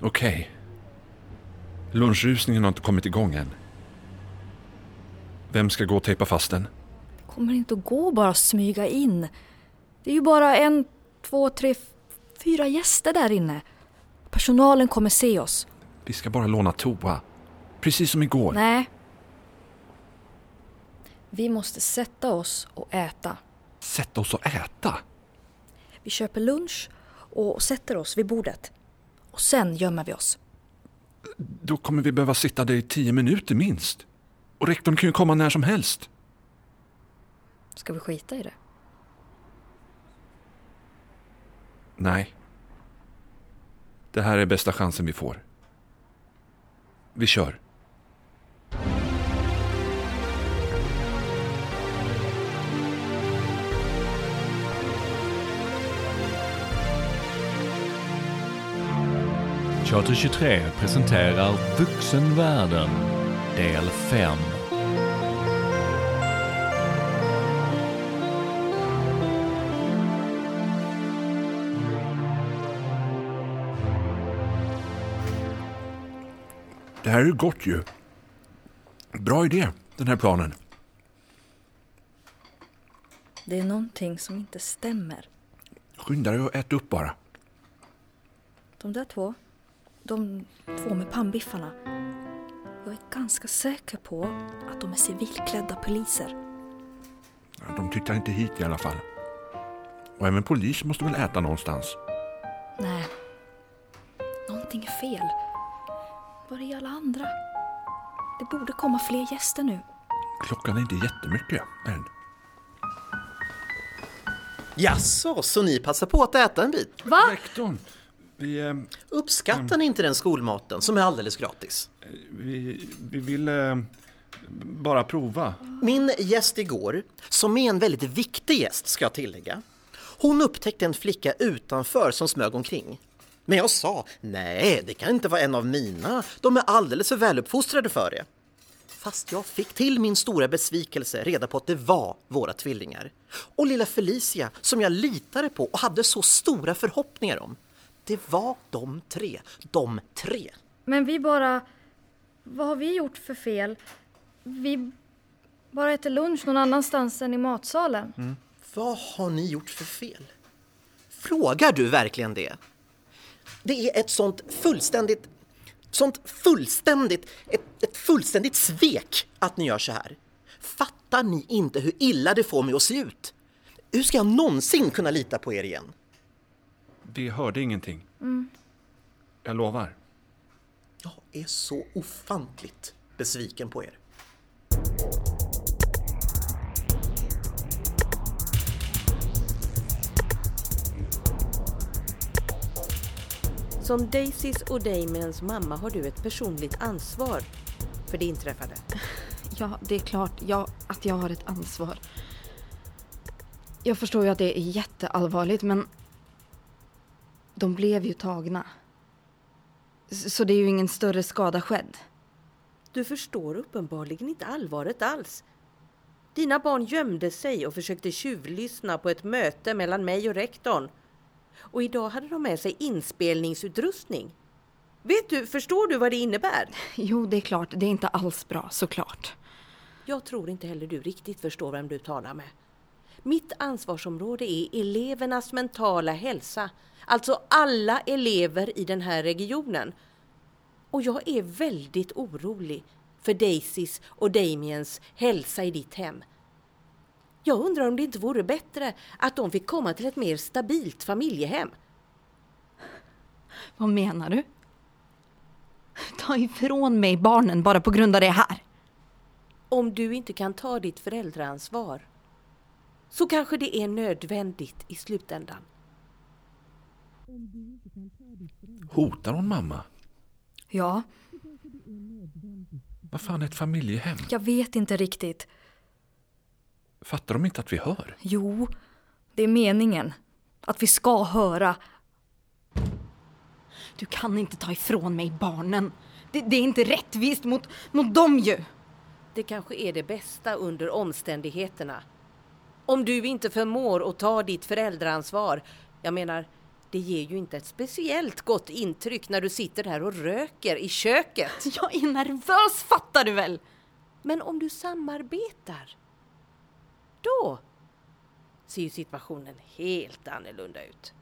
Okej. Lunchrusningen har inte kommit igång än. Vem ska gå och tejpa fast den? Det kommer inte att gå bara att smyga in. Det är ju bara en, två, tre, fyra gäster där inne. Personalen kommer se oss. Vi ska bara låna toa. Precis som igår. Nej. Vi måste sätta oss och äta. Sätta oss och äta? Vi köper lunch och sätter oss vid bordet. Och sen gömmer vi oss. Då kommer vi behöva sitta där i tio minuter minst. Och rektorn kan ju komma när som helst. Ska vi skita i det? Nej. Det här är bästa chansen vi får. Vi kör. Teater 23 presenterar Vuxenvärlden del 5. Det här är gott ju. Bra idé, den här planen. Det är någonting som inte stämmer. Skynda dig och ät upp bara. De där två, de två med pannbiffarna. Jag är ganska säker på att de är civilklädda poliser. Ja, De tittar inte hit i alla fall. Och även polis måste väl äta någonstans. Nej, någonting är fel. Var är alla andra? Det borde komma fler gäster nu. Klockan är inte jättemycket än. Jaså, så ni passar på att äta en bit? Va? Rektorn, vi, eh, Uppskattar ni inte den skolmaten som är alldeles gratis? vi, vi vill eh, bara prova. Min gäst igår, som är en väldigt viktig gäst ska jag tillägga, hon upptäckte en flicka utanför som smög omkring. Men jag sa, nej, det kan inte vara en av mina. De är alldeles för väluppfostrade för det. Fast jag fick till min stora besvikelse reda på att det var våra tvillingar. Och lilla Felicia, som jag litade på och hade så stora förhoppningar om. Det var de tre. De tre. Men vi bara... Vad har vi gjort för fel? Vi bara äter lunch någon annanstans än i matsalen. Vad har ni gjort för fel? Frågar du verkligen det? Det är ett sånt fullständigt, sånt fullständigt, ett, ett fullständigt svek att ni gör så här. Fattar ni inte hur illa det får mig att se ut? Hur ska jag någonsin kunna lita på er igen? Vi hörde ingenting. Jag lovar. Jag är så ofantligt besviken på er. Som Daisys och Damiens mamma har du ett personligt ansvar för det inträffade. Ja, det är klart jag, att jag har ett ansvar. Jag förstår ju att det är jätteallvarligt, men de blev ju tagna. Så det är ju ingen större skada skedd. Du förstår uppenbarligen inte allvaret alls. Dina barn gömde sig och försökte tjuvlyssna på ett möte mellan mig och rektorn. Och idag hade de med sig inspelningsutrustning. Vet du, förstår du vad det innebär? Jo, det är klart, det är inte alls bra, såklart. Jag tror inte heller du riktigt förstår vem du talar med. Mitt ansvarsområde är elevernas mentala hälsa. Alltså alla elever i den här regionen. Och jag är väldigt orolig för Daisys och Damiens hälsa i ditt hem. Jag undrar om det inte vore bättre att de fick komma till ett mer stabilt familjehem. Vad menar du? Ta ifrån mig barnen bara på grund av det här. Om du inte kan ta ditt föräldraansvar så kanske det är nödvändigt i slutändan. Hotar hon mamma? Ja, Vad fan är ett familjehem? jag vet inte riktigt. Fattar de inte att vi hör? Jo, det är meningen. Att vi ska höra. Du kan inte ta ifrån mig barnen. Det, det är inte rättvist mot, mot dem ju. Det kanske är det bästa under omständigheterna. Om du inte förmår att ta ditt föräldraansvar, jag menar, Det ger ju inte ett speciellt gott intryck när du sitter här och röker i köket. Jag är nervös fattar du väl? Men om du samarbetar, då ser ju situationen helt annorlunda ut.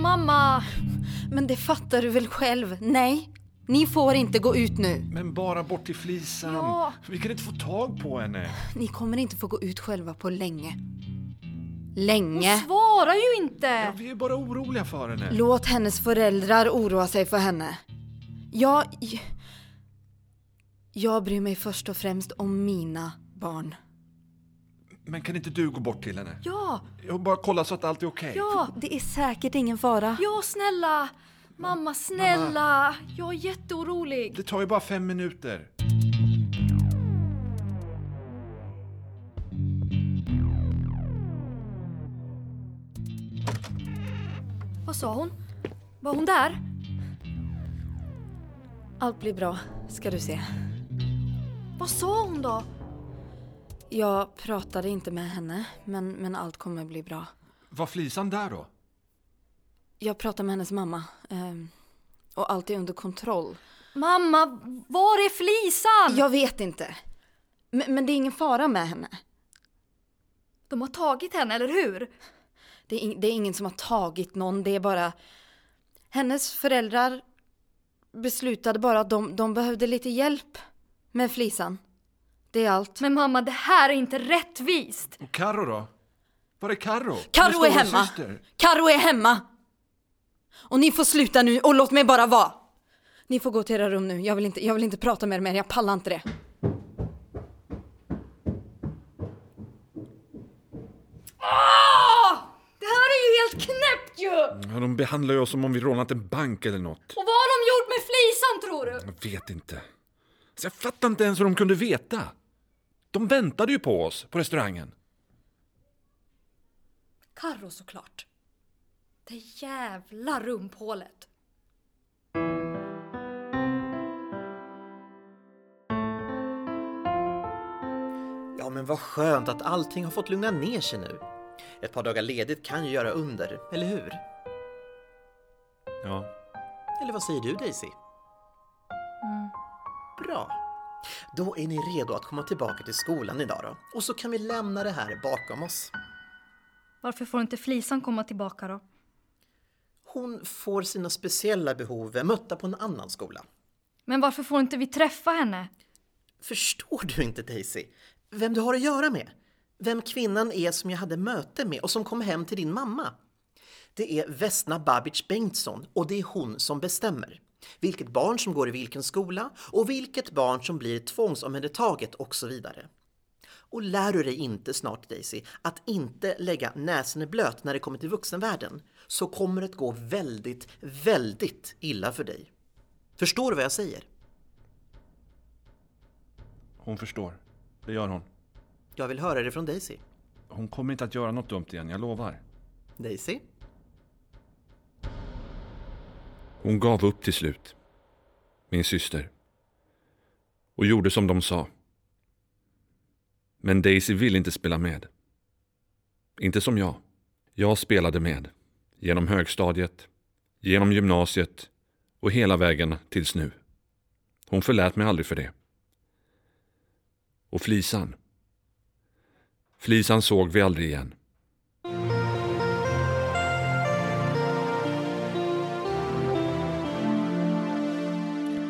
Mamma! Men det fattar du väl själv? Nej, ni får inte gå ut nu. Men bara bort till Flisan. Ja. Vi kan inte få tag på henne. Ni kommer inte få gå ut själva på länge. Länge. Svarar ju Ja, inte! vi är bara oroliga för henne. Låt hennes föräldrar oroa sig för henne. Jag... Jag bryr mig först och främst om mina barn. Men kan inte du gå bort till henne? Ja! Jag bara kolla så att allt är okej. Ja! Det är säkert ingen fara. Ja, snälla! Mamma, snälla! Jag är jätteorolig. Det tar ju bara fem minuter. Vad sa hon? Var hon där? Allt blir bra, ska du se. Vad sa hon då? Jag pratade inte med henne, men, men allt kommer bli bra. Var Flisan där då? Jag pratade med hennes mamma. ehm, och allt är under kontroll. Mamma, var är Flisan? Jag vet inte. Men, men det är ingen fara med henne. De har tagit henne, eller hur? Det är, det är ingen som har tagit någon, det är bara... Hennes föräldrar beslutade bara att de, de behövde lite hjälp med flisan. Det är allt. Men mamma, det här är inte rättvist! Och Karo då? Var är Karo? Karo är hemma! Karo är hemma! Och ni får sluta nu och låt mig bara vara! Ni får gå till era rum nu, jag vill inte, jag vill inte prata med er mer, jag pallar inte det. Det här är ju helt knäppt ju! Ja, de behandlar ju oss som om vi rånat en bank eller något. Och vad har de gjort med Flisan tror du? Jag vet inte. Så jag fattar inte ens hur de kunde veta. De väntade ju på oss på restaurangen. Karro såklart. Det jävla rumphålet. Ja, men vad skönt att allting har fått lugna ner sig nu. Ett par dagar ledigt kan ju göra under, eller hur? Ja. Eller vad säger du Daisy? Bra. Då är ni redo att komma tillbaka till skolan idag då. Och så kan vi lämna det här bakom oss. Varför får inte Flisan komma tillbaka då? Hon får sina speciella behov mötta på en annan skola. Men varför får inte vi träffa henne? Förstår du inte Daisy? Vem du har att göra med? Vem kvinnan är som jag hade möte med och som kom hem till din mamma? Det är Vesna Babic Bengtsson och det är hon som bestämmer. Vilket barn som går i vilken skola och vilket barn som blir tvångsomhändertaget och så vidare. Och lär du dig inte snart Daisy att inte lägga näsan i blöt när det kommer till vuxenvärlden så kommer det gå väldigt, väldigt illa för dig. Förstår du vad jag säger? Hon förstår. Det gör hon. Jag vill höra det från Daisy. Hon kommer inte att göra något dumt igen, jag lovar. Daisy? Hon gav upp till slut. Min syster. Och gjorde som de sa. Men Daisy ville inte spela med. Inte som jag. Jag spelade med. Genom högstadiet, genom gymnasiet och hela vägen tills nu. Hon förlät mig aldrig för det. Och Flisan. Flisan såg vi aldrig igen.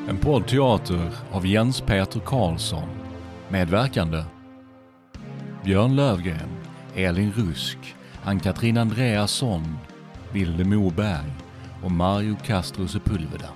En poddteater av Jens Peter Karlsson. Medverkande Björn Lövgren, Elin Rusk, Ann-Katrin Andreasson, Vilde Moberg och Mario Castro Sepulveda.